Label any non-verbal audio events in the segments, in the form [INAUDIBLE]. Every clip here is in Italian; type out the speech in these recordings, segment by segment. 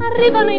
Arrivano i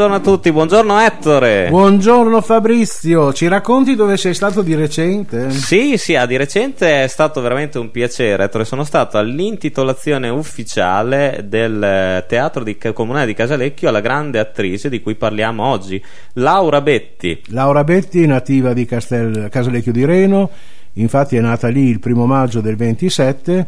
a tutti, buongiorno Ettore. Buongiorno Fabrizio, ci racconti dove sei stato di recente? Sì, sì, ah, di recente è stato veramente un piacere, Ettore. Sono stato all'intitolazione ufficiale del eh, Teatro di Comunale di Casalecchio alla grande attrice di cui parliamo oggi, Laura Betti. Laura Betti, nativa di Castel, Casalecchio di Reno, infatti è nata lì il primo maggio del 27.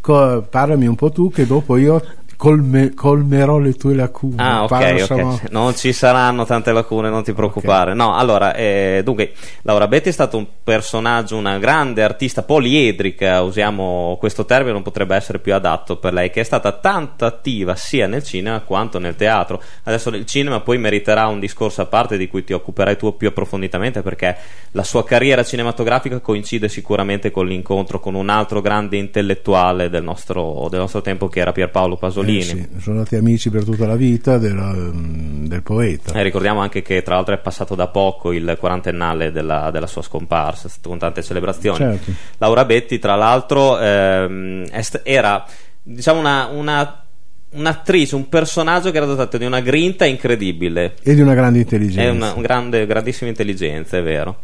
Co- parlami un po' tu che dopo io colme- colmerò le tue lacune. Ah, ok, Parla, ok. insomma- Non ci saranno tante lacune, non ti preoccupare. No, allora, eh, dunque, Laura Betti è stato un personaggio, una grande artista poliedrica, usiamo questo termine, non potrebbe essere più adatto per lei, che è stata tanto attiva sia nel cinema quanto nel teatro. Adesso il cinema poi meriterà un discorso a parte di cui ti occuperai tu più approfonditamente perché la sua carriera cinematografica coincide sicuramente con l'incontro con un altro grande intellettuale del nostro, del nostro tempo che era Pierpaolo Pasolini. Eh sì, sono stati amici per tutta la vita della- mm, del poeta. E ricordiamo anche che tra l'altro è passato da poco il quarantennale della, della sua scomparsa, con tante celebrazioni. Certo. Laura Betti, tra l'altro, ehm, era diciamo una, una- un'attrice, un personaggio che era dotato di una grinta incredibile. E di una grande intelligenza. È una un grande, grandissima intelligenza, è vero.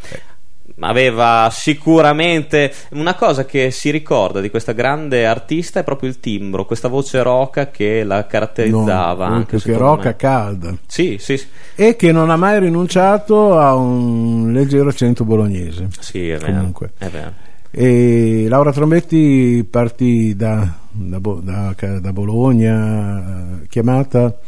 Aveva sicuramente una cosa che si ricorda di questa grande artista è proprio il timbro, questa voce roca che la caratterizzava. No, anche che roca me. calda. Sì, sì, sì. E che non ha mai rinunciato a un leggero accento bolognese. Sì, è vero. Comunque. È vero. E Laura Trombetti partì da, da da- da Bologna, eh, chiamata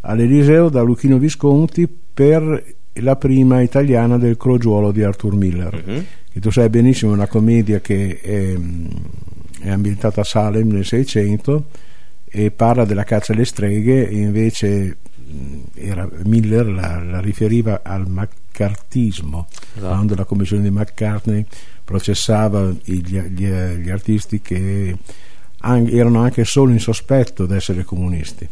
all'Eliseo da Luchino Visconti per la prima italiana del Crogiuolo di Arthur Miller. Mhm. Che tu sai benissimo è una commedia che è, è ambientata a Salem nel 600 e parla della caccia alle streghe e invece era- Miller la, la riferiva al maccartismo Esatto. quando la commissione di McCartney processava gli, gli- gli artisti che an- erano anche solo in sospetto di essere comunisti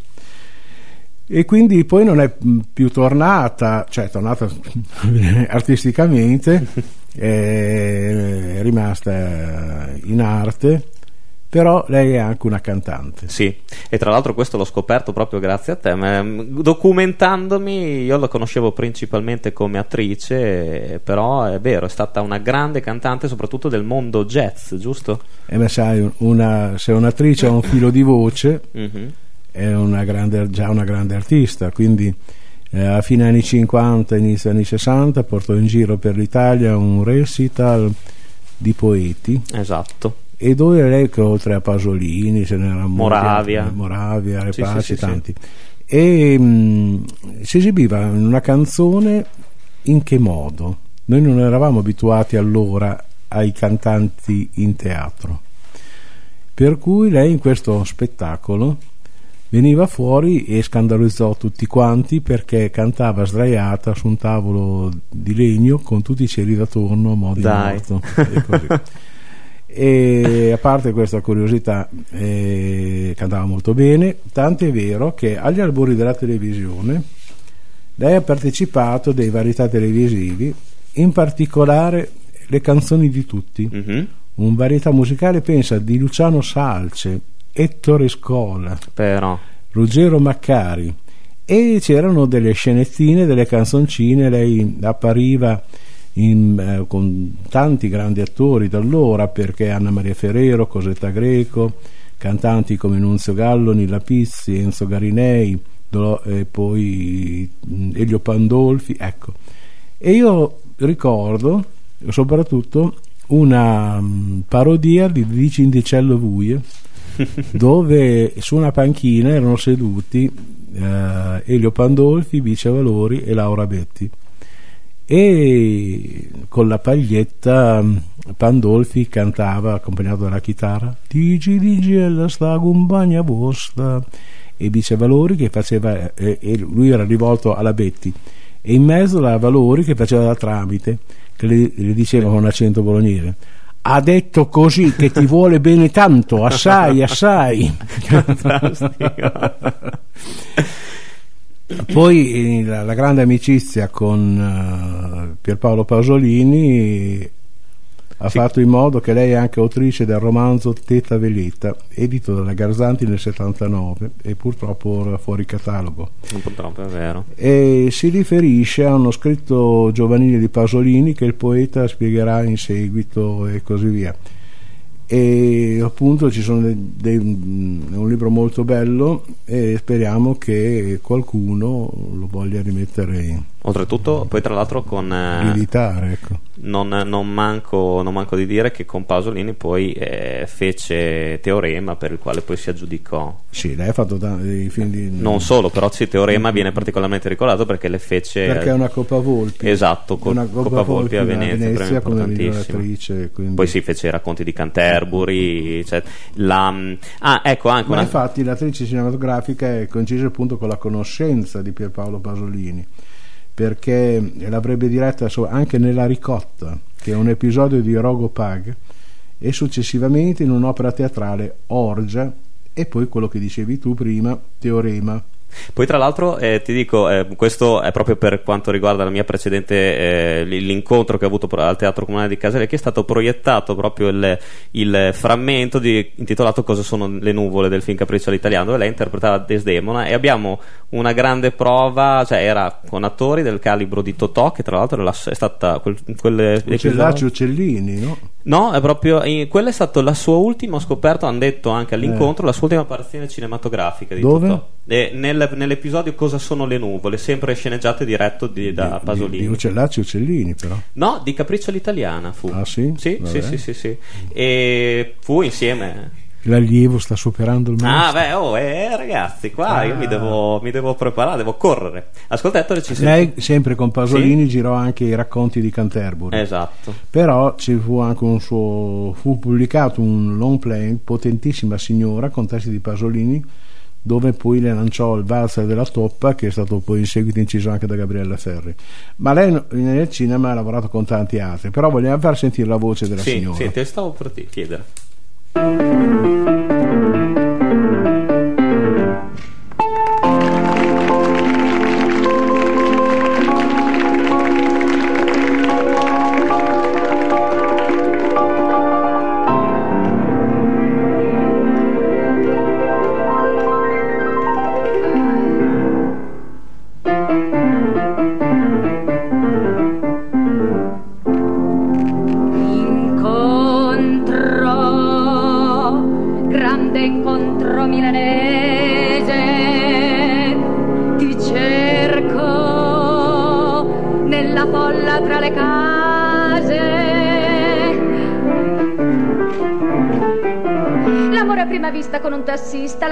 e quindi poi non è più tornata, cioè è tornata [LAUGHS] artisticamente, [LAUGHS] è rimasta in arte, però lei è anche una cantante. Sì, e tra l'altro questo l'ho scoperto proprio grazie a te. ma, mm, documentandomi, io la conoscevo principalmente come attrice, eh, però è vero, è stata una grande cantante, soprattutto del mondo jazz, giusto? E beh, sai, una- se un'attrice ha un filo di voce, Mhm. È una grande, già una grande artista, quindi eh, a fine anni 50, inizio anni 60 portò in giro per l'Italia un recital di poeti Esatto. e dove lei che oltre a Pasolini ce n'era Moravia. Moravia, Sì, Repaci, sì, sì, tanti e mh, si esibiva in una canzone in che modo? Noi non eravamo abituati allora ai cantanti in teatro per cui lei in questo spettacolo veniva fuori e scandalizzò tutti quanti perché cantava sdraiata su un tavolo di legno con tutti i cieli d'attorno a mo' di morto e a parte questa curiosità eh, cantava molto bene tanto è vero che agli albori della televisione lei ha partecipato a dei varietà televisivi in particolare le canzoni di tutti. Mhm. un varietà musicale pensa di Luciano Salce, Ettore Scola, Però, Ruggero Maccari. E c'erano delle scenettine, delle canzoncine, lei appariva in, eh, con tanti grandi attori da allora perché Anna Maria Ferrero, Cosetta Greco, cantanti come Nunzio Gallo, Nilla Pizzi, Enzo Garinei, Dolo- e poi Elio Pandolfi, ecco. E io ricordo soprattutto una parodia di Dici Indicello Vuie dove su una panchina erano seduti eh, Elio Pandolfi, Bice Valori e Laura Betti. E con la paglietta mh, Pandolfi cantava accompagnato dalla chitarra Digi digi alla sta compagna vostra e dice Valori che faceva eh, e lui era rivolto alla Betti. E in mezzo la Valori che faceva da tramite che le, le diceva con accento bolognese ha detto così che ti vuole bene tanto, assai, [LAUGHS] assai. Poi la, la, grande amicizia con uh, Pierpaolo Pasolini ha sì. fatto in modo che lei è anche autrice del romanzo Teta Veleta, edito dalla Garzanti nel 79 e purtroppo ora fuori catalogo. Purtroppo è vero. E si riferisce a uno scritto giovanile di Pasolini che il poeta spiegherà in seguito e così via e appunto ci sono dei, dei, è un libro molto bello e speriamo che qualcuno lo voglia rimettere in oltretutto poi tra l'altro con eh, rieditare ecco. non, non, manco, non, manco, di dire che con Pasolini poi eh, fece Teorema per il quale poi si aggiudicò. Sì lei ha fatto dei film di non solo però sì, Teorema viene particolarmente ricordato perché le fece perché è una Coppa Volpi. Esatto co- una Coppa, Coppa Volpi, Volpi a Venezia, Venezia come miglioratrice quindi... poi si fece i racconti di Canterbury cioè, la... ah ecco anche ma una... infatti l'attrice cinematografica è concisa appunto con la conoscenza di Pierpaolo Pasolini perché l'avrebbe diretta anche nella Ricotta, che è un episodio di Rogo Pag, e successivamente in un'opera teatrale Orgia e poi quello che dicevi tu prima, Teorema. Poi tra l'altro eh, ti dico, eh, questo è proprio per quanto riguarda la mia precedente, eh, l'incontro che ho avuto al Teatro Comunale di Casalecchio, è stato proiettato proprio il, il, frammento di, intitolato Cosa sono le nuvole del film Capriccio all'italiano, dove lei interpretava Desdemona e abbiamo una grande prova, cioè era con attori del calibro di Totò, che tra l'altro è stata quel, quel Uccellacci Uccellini, no? No, è proprio, quella è stata la sua ultima, ho scoperto, hanno detto anche all'incontro, la sua ultima apparizione cinematografica di Dove? Totò. E nel, nell'episodio Cosa sono le nuvole, sempre sceneggiato e diretto di, da di, Pasolini. Di, di Uccellacci Uccellini, però. No, di Capriccio all'italiana fu. Ah, sì? Sì, sì, sì, sì, sì. E fu insieme l'allievo sta superando il maestro. Ah, beh, oh, eh, ragazzi, qua ah. io mi devo, mi devo, preparare, devo correre. Ascoltatore, ci Lei, sempre con Pasolini, sì? girò anche i racconti di Canterbury. Esatto. Però ci fu anche un suo. fu pubblicato un long play, Potentissima signora, con testi di Pasolini, dove poi le lanciò il valzer della toppa, che è stato poi in seguito inciso anche da Gabriella Ferri. Ma lei nel cinema ha lavorato con tanti altri, però vogliamo far sentire la voce della sì, signora. Sì, te stavo per chiedere.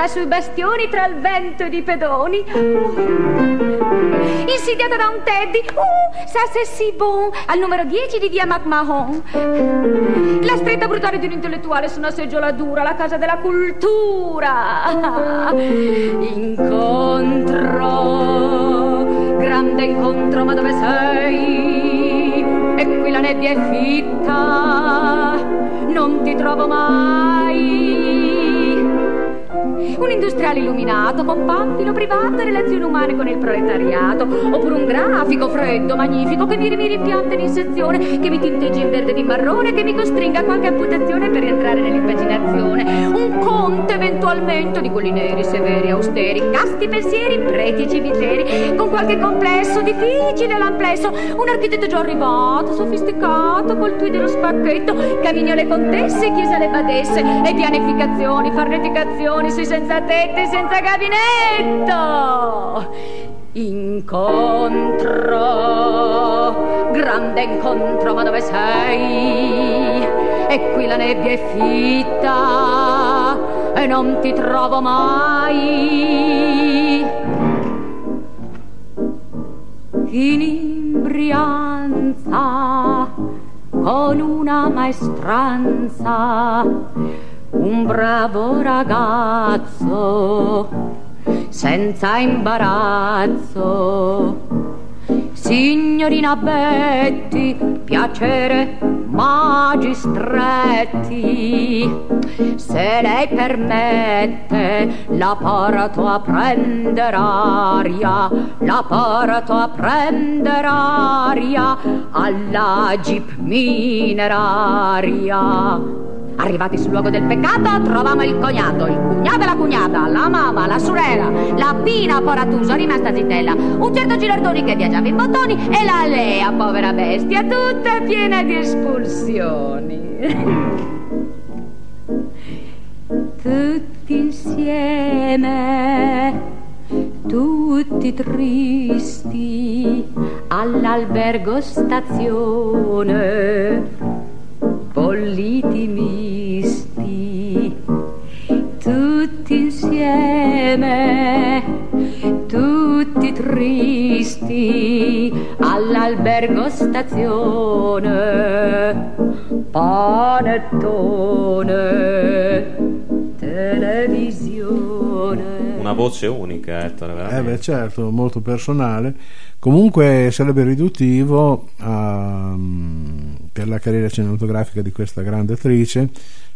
Sui bastioni tra il vento ed i pedoni. Insidiata da un teddy, uh, sa se si bon, al numero 10 di via McMahon. La stretta brutale di un intellettuale su una seggiola dura, la casa della cultura. Incontro, grande incontro, ma dove sei? E qui la nebbia è fitta, non ti trovo mai un industriale illuminato con pampino privato e relazioni umane con il proletariato, oppure un grafico freddo, magnifico, che mi, mi rimpianta in sezione, che mi tinteggi in verde in marrone, che mi costringa a qualche amputazione per rientrare nell'immaginazione, un conte eventualmente di quelli neri, severi, austeri, casti pensieri, preti e cimiteri, con qualche complesso difficile all'amplesso, un architetto già arrivato, sofisticato, col tweed dello spacchetto, camini alle contesse, chiese alle badesse, e pianificazioni, farneticazioni, sui senza senza tette, senza gabinetto. Incontro, grande incontro, ma dove sei? E qui la nebbia è fitta e non ti trovo mai. In imbrianza con una maestranza, un bravo ragazzo, senza imbarazzo. Signorina Betty, piacere magistretti, se lei permette la porto a prendere aria, la porto a prendere aria alla jeep mineraria. Arrivati sul luogo del peccato, trovamo il cognato, il cugnato e la cugnata, la mamma, la sorella, la Pina Poratuso, rimasta zitella, un certo Gilardoni che viaggiava in bottoni e la Lea, povera bestia, tutta piena di espulsioni. [LAUGHS] Tutti insieme, tutti tristi, all'albergo stazione bolliti insieme, tutti tristi, all'albergo stazione, panettone, televisione. Una voce unica, Ettore, veramente. Eh beh, certo, molto personale. Comunque sarebbe riduttivo a, per la carriera cinematografica di questa grande attrice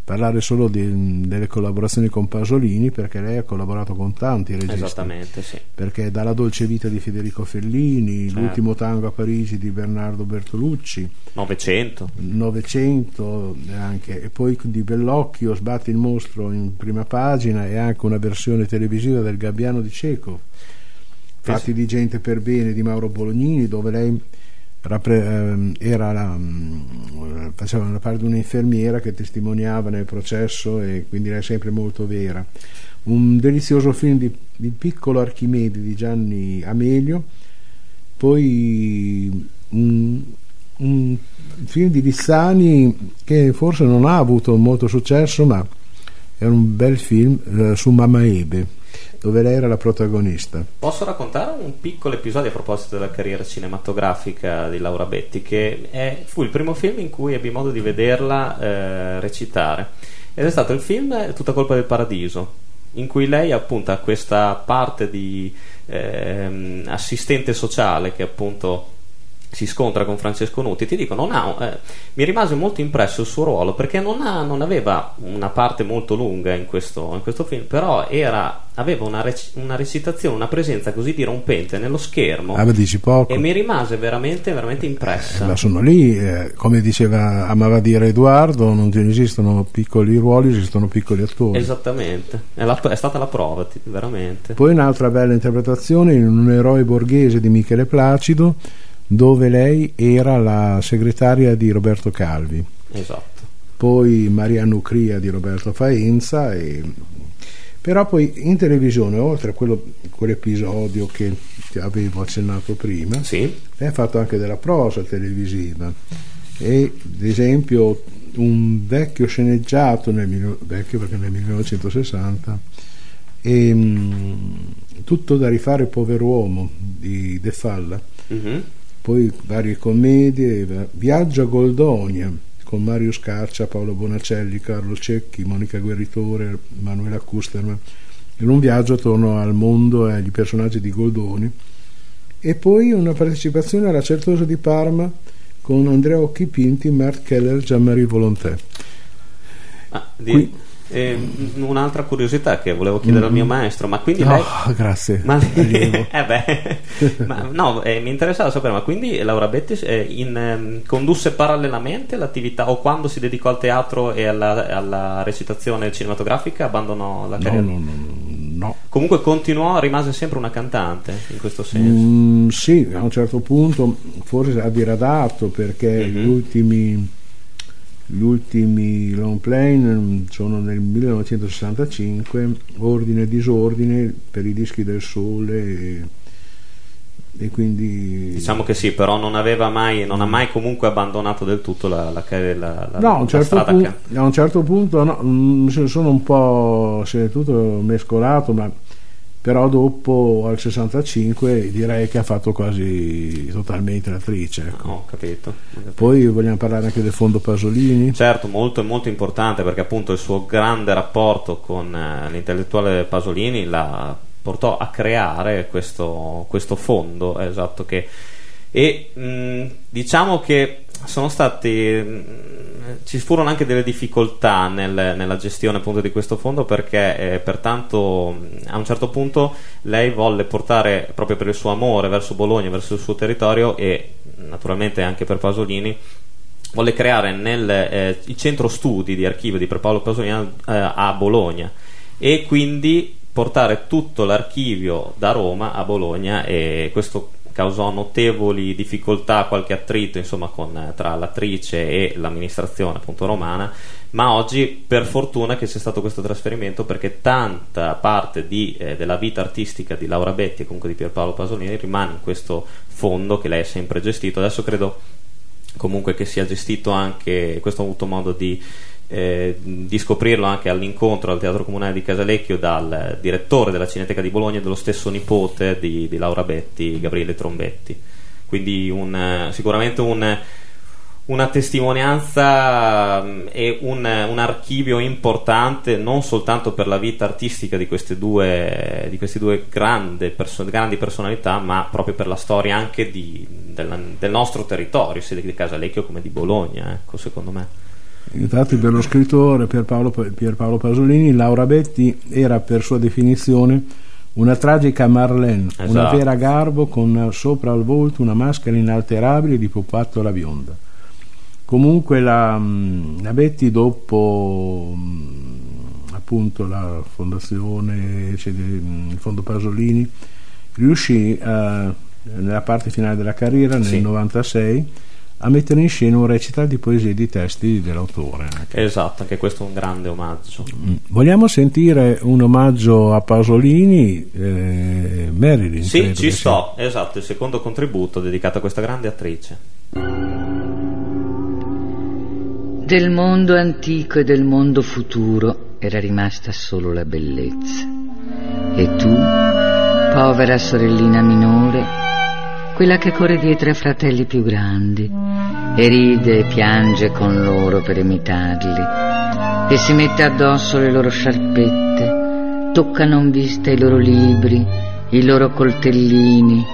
parlare solo di, delle collaborazioni con Pasolini perché lei ha collaborato con tanti registi. Esattamente sì. Perché dalla dolce vita di Federico Fellini certo. l'ultimo tango a Parigi di Bernardo Bertolucci. 900 900 anche, e poi di Bellocchio Sbatti il mostro in prima pagina e anche una versione televisiva del Gabbiano di Cecco. Fatti di gente per bene di Mauro Bolognini dove lei era la, mm, faceva la parte di un'infermiera che testimoniava nel processo e quindi era sempre molto vera. Un delizioso film di, di piccolo Archimede di Gianni Amelio, poi un, un film di Lissani che forse non ha avuto molto successo, ma è un bel film eh, su Mamma Ebe dove lei era la protagonista. Posso raccontare un piccolo episodio a proposito della carriera cinematografica di Laura Betti, che è, fu il primo film in cui ebbi modo di vederla eh, recitare. Ed è stato il film Tutta colpa del paradiso, in cui lei appunto ha questa parte di eh, assistente sociale che appunto si scontra con Francesco Nuti, ti dico, ha, eh, mi rimase molto impresso il suo ruolo perché non, ha, non aveva una parte molto lunga in questo, in questo film, però era, aveva una, rec- una, recitazione, una presenza così dirompente nello schermo ah, dici poco. e mi rimase veramente, veramente impressa. Eh, ma sono lì, eh, come diceva, amava dire Edoardo, non esistono piccoli ruoli, esistono piccoli attori. Esattamente, è, la, è stata la prova, veramente. Poi un'altra bella interpretazione in Un eroe borghese di Michele Placido dove lei era la segretaria di Roberto Calvi. Esatto. Poi Maria Nucria di Roberto Faenza e... però poi in televisione oltre a quello, quell'episodio che ti avevo accennato prima sì. lei ha fatto anche della prosa televisiva e ad esempio un vecchio sceneggiato nel, vecchio perché nel 1960 e, mh, tutto da rifare povero uomo di De Falla mm-hmm poi varie commedie, Viaggio a Goldonia con Mario Scarcia, Paolo Bonacelli, Carlo Cecchi, Monica Guerritore, Manuela Kusterman, in un viaggio attorno al mondo e agli personaggi di Goldoni e poi una partecipazione alla Certosa di Parma con Andrea Occhipinti, Mert Keller, Jean-Marie Volonté. Ah, di... Qui eh, un'altra curiosità che volevo chiedere mm. al mio mm-hmm. maestro, ma quindi lei... Oh, [LAUGHS] grazie. Ma lei... [LAUGHS] eh beh, ma, no, eh, mi interessava sapere, ma quindi Laura Betti eh, in, eh, condusse parallelamente l'attività o quando si dedicò al teatro e alla, alla recitazione cinematografica abbandonò la carriera? No, no, no. No. Comunque continuò, rimase sempre una cantante in questo senso. Mm, sì, a un certo punto forse ha diradato perché mm-hmm. gli ultimi gli ultimi long play sono nel 1965, Ordine e Disordine per i dischi del Sole e, e quindi... Diciamo che sì, però non aveva mai, non ha mai comunque abbandonato del tutto la, la, la, la no, a un certo, punto, a un certo punto no, mm, sono un po' se tutto mescolato, ma però dopo al 65 direi che ha fatto quasi totalmente l'attrice. Ecco. Ho capito, ho capito. Poi vogliamo parlare anche del fondo Pasolini. Certo, molto, molto importante perché appunto il suo grande rapporto con eh, l'intellettuale Pasolini la portò a creare questo, questo fondo, esatto, che, e mh, diciamo che sono stati mh, ci furono anche delle difficoltà nel, nella gestione appunto di questo fondo perché eh, pertanto a un certo punto lei volle portare proprio per il suo amore verso Bologna, verso il suo territorio e naturalmente anche per Pasolini volle creare nel eh, il centro studi di archivio di Paolo Pasolini eh, a Bologna e quindi portare tutto l'archivio da Roma a Bologna e questo causò notevoli difficoltà, qualche attrito insomma, con, tra l'attrice e l'amministrazione appunto romana, ma oggi per fortuna che c'è stato questo trasferimento perché tanta parte di, eh, della vita artistica di Laura Betti e comunque di Pierpaolo Pasolini rimane in questo fondo che lei ha sempre gestito. Adesso credo comunque che sia gestito anche, questo ho avuto modo di eh, di scoprirlo anche all'incontro al Teatro Comunale di Casalecchio dal direttore della Cineteca di Bologna e dello stesso nipote di, di Laura Betti, Gabriele Trombetti. Quindi un, sicuramente un, una testimonianza mm, e un, un, archivio importante non soltanto per la vita artistica di queste due, di queste due grandi, perso- grandi, personalità, ma proprio per la storia anche di, del, del, nostro territorio, sia di Casalecchio come di Bologna, ecco, secondo me. Infatti per lo scrittore Pierpaolo, Pierpaolo Pasolini Laura Betti era per sua definizione una tragica Marlene, esatto. una vera garbo con sopra al volto una maschera inalterabile di pupattola bionda. Comunque la, la Betti dopo appunto la fondazione, cioè il fondo Pasolini, riuscì a, nella parte finale della carriera nel sì. 96 a mettere in scena un recital di poesie e di testi dell'autore. Anche. Esatto, anche questo è un grande omaggio. Mm. Vogliamo sentire un omaggio a Pasolini, eh, Marilyn? Sì, ci sto, sia. esatto, il secondo contributo dedicato a questa grande attrice. Del mondo antico e del mondo futuro era rimasta solo la bellezza. E tu, povera sorellina minore, quella che corre dietro ai fratelli più grandi e ride e piange con loro per imitarli e si mette addosso le loro sciarpette, tocca non vista i loro libri, i loro coltellini.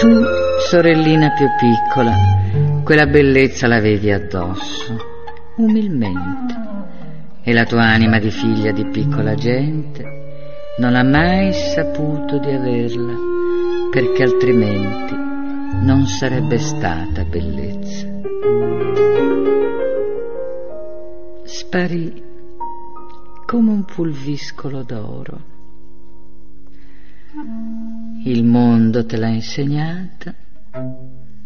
Tu, sorellina più piccola, quella bellezza l'avevi addosso, umilmente, e la tua anima di figlia di piccola gente non ha mai saputo di averla perché altrimenti non sarebbe stata bellezza. Sparì come un pulviscolo d'oro. Il mondo te l'ha insegnata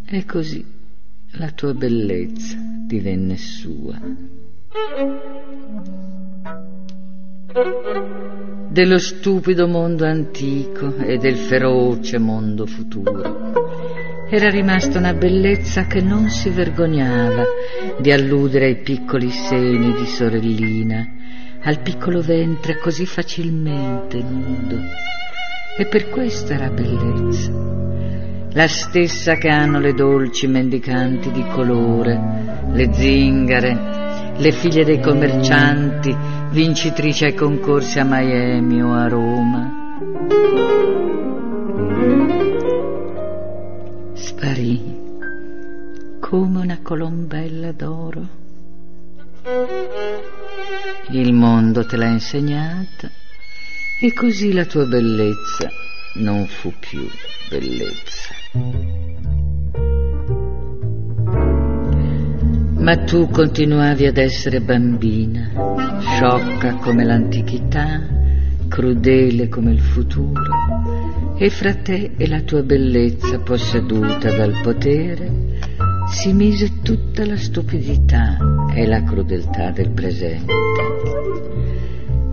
e così la tua bellezza divenne sua dello stupido mondo antico e del feroce mondo futuro. Era rimasta una bellezza che non si vergognava di alludere ai piccoli seni di sorellina, al piccolo ventre così facilmente nudo. E per questo era bellezza, la stessa che hanno le dolci mendicanti di colore, le zingare, le figlie dei commercianti, vincitrici ai concorsi a Miami o a Roma. Sparì come una colombella d'oro. Il mondo te l'ha insegnata e così la tua bellezza non fu più bellezza. Ma tu continuavi ad essere bambina, sciocca come l'antichità, crudele come il futuro, e fra te e la tua bellezza posseduta dal potere si mise tutta la stupidità e la crudeltà del presente.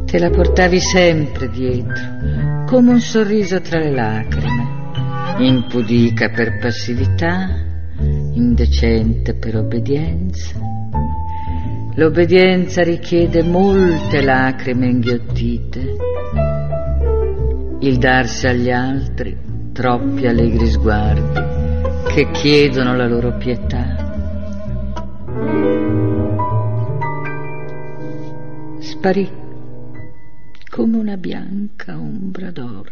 Te la portavi sempre dietro, come un sorriso tra le lacrime, impudica per passività, indecente per obbedienza. L'obbedienza richiede molte lacrime inghiottite. il darsi agli altri troppi allegri sguardi che chiedono la loro pietà. Sparì come una bianca ombra d'oro.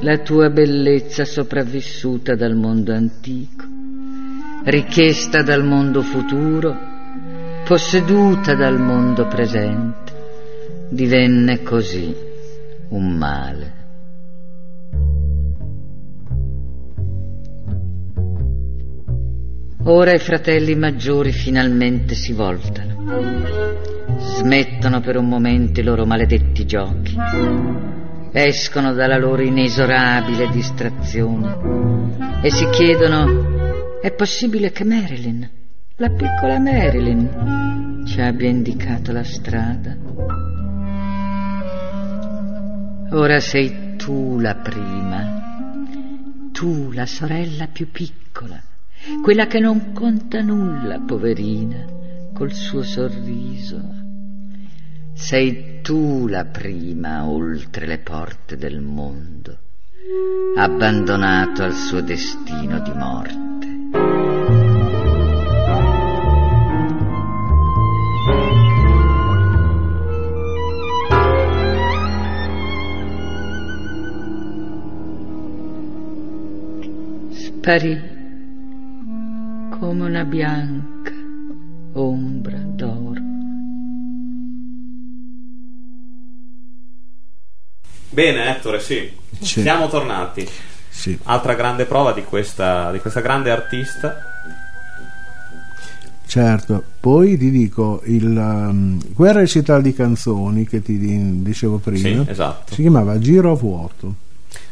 La tua bellezza sopravvissuta dal mondo antico, richiesta dal mondo futuro, posseduta dal mondo presente, divenne così un male. Ora i fratelli maggiori finalmente si voltano, smettono per un momento i loro maledetti giochi, escono dalla loro inesorabile distrazione e si chiedono, è possibile che Marilyn, la piccola Marilyn, ci abbia indicato la strada? Ora sei tu la prima, tu la sorella più piccola, quella che non conta nulla, poverina, col suo sorriso. Sei tu la prima oltre le porte del mondo, abbandonato al suo destino di morte. Sparì come una bianca ombra d'oro. Bene, Ettore, sì. Sì. Siamo tornati. Sì. Altra grande prova di questa, di questa grande artista. Certo, poi ti dico, il um, quel recital di canzoni che ti di- dicevo prima Sì, esatto. si chiamava Giro a vuoto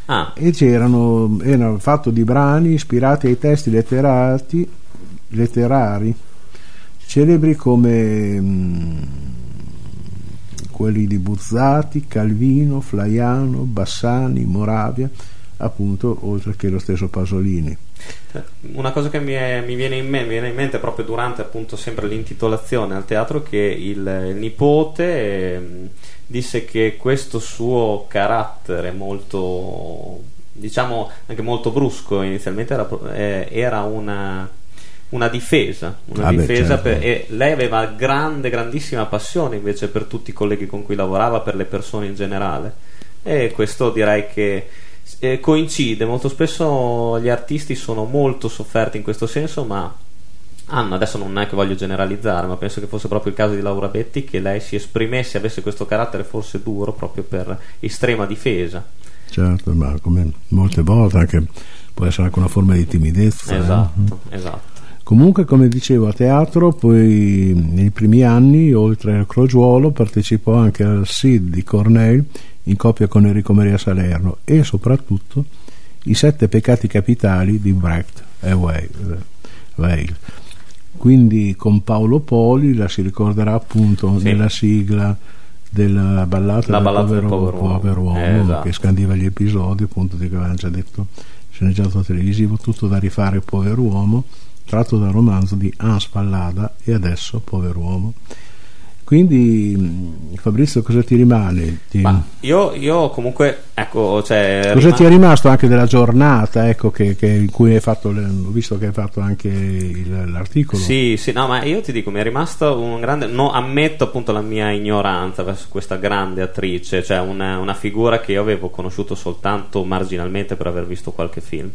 Ah, e c'erano, era fatto di brani ispirati ai testi letterati, letterari celebri come mm, quelli di Buzzati, Calvino, Flaiano, Bassani, Moravia, appunto, oltre che lo stesso Pasolini. una cosa che mi, è- mi viene in me- mi viene in mente proprio durante appunto sempre l'intitolazione al teatro che il, nipote ehm, disse che questo suo carattere molto diciamo anche molto brusco inizialmente era, eh, era una, una difesa, una Ah beh, difesa certo. per- e lei aveva grande, grandissima passione invece per tutti i colleghi con cui lavorava, per le persone in generale e questo direi che eh, coincide, molto spesso gli artisti sono molto sofferti in questo senso, ma hanno, adesso non è che voglio generalizzare, ma penso che fosse proprio il caso di Laura Betti, che lei si esprimesse, avesse questo carattere forse duro proprio per estrema difesa. Certo, ma come molte volte anche può essere anche una forma di timidezza. eh. Esatto, esatto. Comunque, come dicevo, a teatro, poi nei primi anni, oltre al Crogiuolo, partecipò anche al SID di Cornell in coppia con Enrico Maria Salerno e soprattutto i sette peccati capitali di Brecht e Weil. Quindi con Paolo Poli la si ricorderà appunto Sì. nella sigla della ballata, La del, ballata del povero, povero uomo. povero uomo, Eh, esatto. che scandiva gli episodi appunto di che avevamo già detto sceneggiato televisivo tutto da rifare povero uomo tratto dal romanzo di Hans Pallada e adesso povero uomo quindi mh, Fabrizio cosa ti rimane? Ti- Ma io, io comunque, ecco, cioè, cosa rima- ti è rimasto anche della giornata ecco, che, che- in cui hai fatto ho visto che hai fatto anche il- l'articolo Sì, sì, no, ma io ti dico, mi è rimasto un grande. No, ammetto appunto la mia ignoranza verso questa grande attrice, cioè una, una figura che io avevo conosciuto soltanto marginalmente per aver visto qualche film.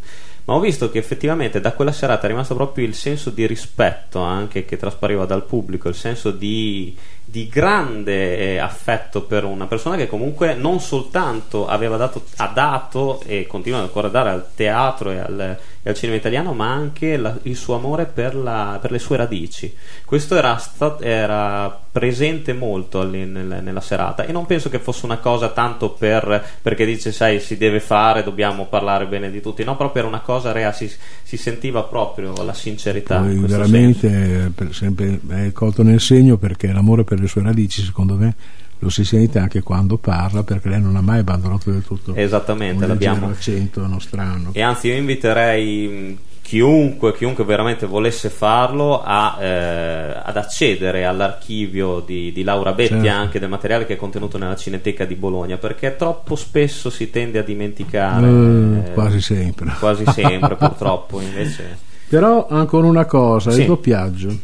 Ma ho visto che effettivamente da quella serata è rimasto proprio il senso di rispetto anche che traspariva dal pubblico, il senso di, di grande eh, affetto per una persona che comunque non soltanto aveva dato, ha dato e continua ancora a dare al teatro e al, e al cinema italiano, ma anche la- il suo amore per, la- per le sue radici. Questo era, sta- era presente molto all'in- nel- nella serata e non penso che fosse una cosa tanto per, perché dice, sai, si deve fare, dobbiamo parlare bene di tutti, no, proprio era una cosa reale, si, si sentiva proprio la sincerità. in poi veramente per sempre è colto nel segno perché l'amore per le sue radici secondo me lo si sente anche quando parla perché lei non ha mai abbandonato del tutto Esattamente, un l'abbiamo. accento nostrano E anzi, io inviterei mh, chiunque, chiunque veramente volesse farlo a, eh, ad accedere all'archivio di, di Laura Betti Certo. anche del materiale che è contenuto nella Cineteca di Bologna perché troppo spesso si tende a dimenticare Eh, eh, quasi sempre. quasi sempre [LAUGHS] purtroppo invece Però ancora una cosa, Sì. il doppiaggio.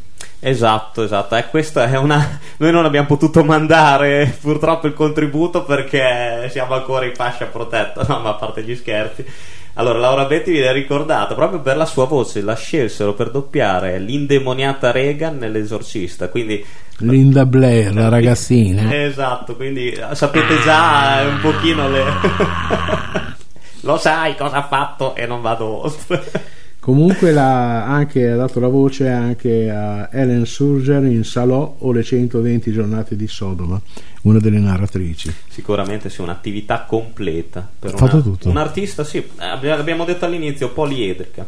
Esatto, esatto. E questa è una. Noi non abbiamo potuto mandare purtroppo il contributo perché siamo ancora in fascia protetta, [LAUGHS] no? Ma a parte gli scherzi. Allora, Laura Betti viene ricordata proprio per la sua voce, la scelsero per doppiare l'indemoniata Reagan nell'esorcista. Quindi. Linda Blair, la [LAUGHS] ragazzina. Esatto, quindi eh, sapete già eh, un pochino le. [LAUGHS] Lo sai cosa ha fatto e non vado oltre. Comunque l'ha anche, ha dato la voce anche a Ellen Surger in Salò o le 120 giornate di Sodoma, una delle narratrici. Sicuramente sì, un'attività completa per una- tutto. un artista, sì, abbi- l'abbiamo detto all'inizio, poliedrica.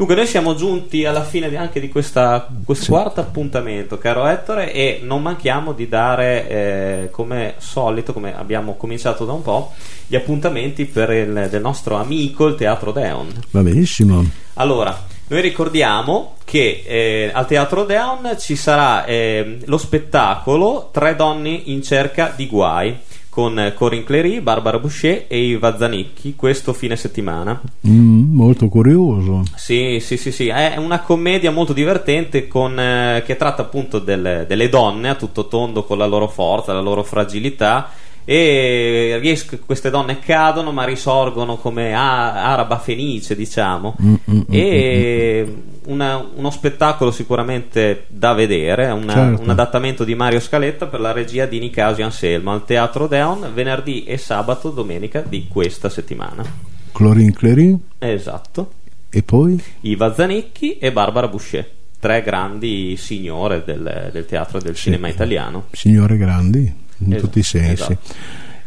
Dunque, noi siamo giunti alla fine di- anche di questa, questo Sì. quarto appuntamento, caro Ettore, e non manchiamo di dare, eh, come solito, come abbiamo cominciato da un po', gli appuntamenti per il, del nostro amico, il Teatro Deon. Va benissimo. Allora, noi ricordiamo che eh, al Teatro Deon ci sarà eh, lo spettacolo Tre donne in cerca di guai con Corinne Clery, Barbara Boucher e Iva Zanicchi questo fine settimana. Mm, molto curioso. Sì, sì, sì, sì, è una commedia molto divertente con, eh, che tratta appunto delle, delle donne a tutto tondo con la loro forza, la loro fragilità e ries- queste donne cadono ma risorgono come a- araba fenice diciamo. Mm, mm, mm, e una- uno spettacolo sicuramente da vedere una- Certo. un adattamento di Mario Scaletta per la regia di Nicasio Anselmo al Teatro Deon venerdì e sabato domenica di questa settimana. Clorin Clery esatto. E poi? Iva Zanicchi e Barbara Boucher, tre grandi signore del, del teatro e del cinema italiano. signore grandi in Esatto, tutti i sensi. esatto.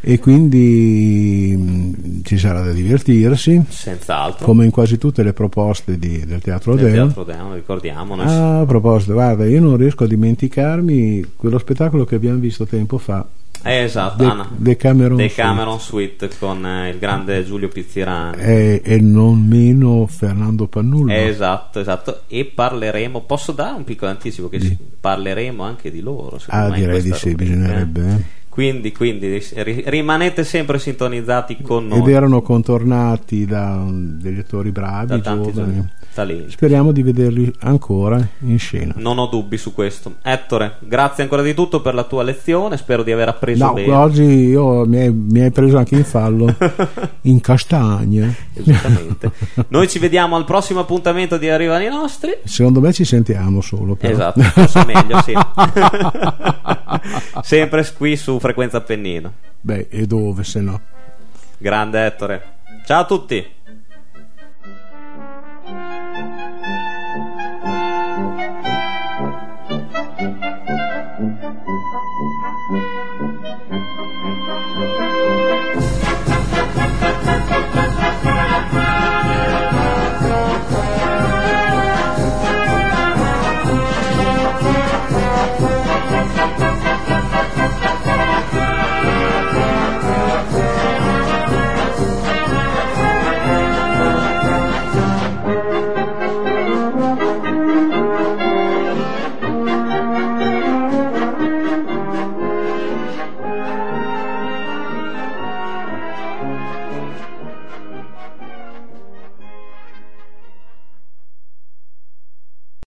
E quindi mm, ci sarà da divertirsi, Senz'altro. come in quasi tutte le proposte di- del Teatro Del Odeon. teatro Deon, ricordiamo. noi- Ah, a proposito, guarda, io non riesco a dimenticarmi quello spettacolo che abbiamo visto tempo fa, Eh, esatto, De- Anna. Decameron Decameron Suite con eh, il grande Giulio Pizzirani. e, e non meno Fernando Pannullo. Esatto, esatto. E parleremo. Posso dare un piccolo anticipo? Che si- parleremo anche di loro. ah, direi di sì, rubrica, bisognerebbe. Quindi, quindi ri- rimanete sempre sintonizzati con noi. Ed erano contornati da degli attori bravi, da tanti giovani. Talenti. Speriamo di vederli ancora in scena. Non ho dubbi su questo. Ettore, grazie ancora di tutto per la tua lezione. Spero di aver appreso No, bene. oggi io, mi, hai, mi hai preso anche in fallo [LAUGHS] in castagne. Esattamente. [LAUGHS] Noi ci vediamo al prossimo appuntamento di Arrivano i nostri. Secondo me ci sentiamo solo. Però. Esatto, forse meglio, sì. [LAUGHS] Sempre qui su Frequenza Appennino. Beh, e dove se no? Grande Ettore. Ciao a tutti.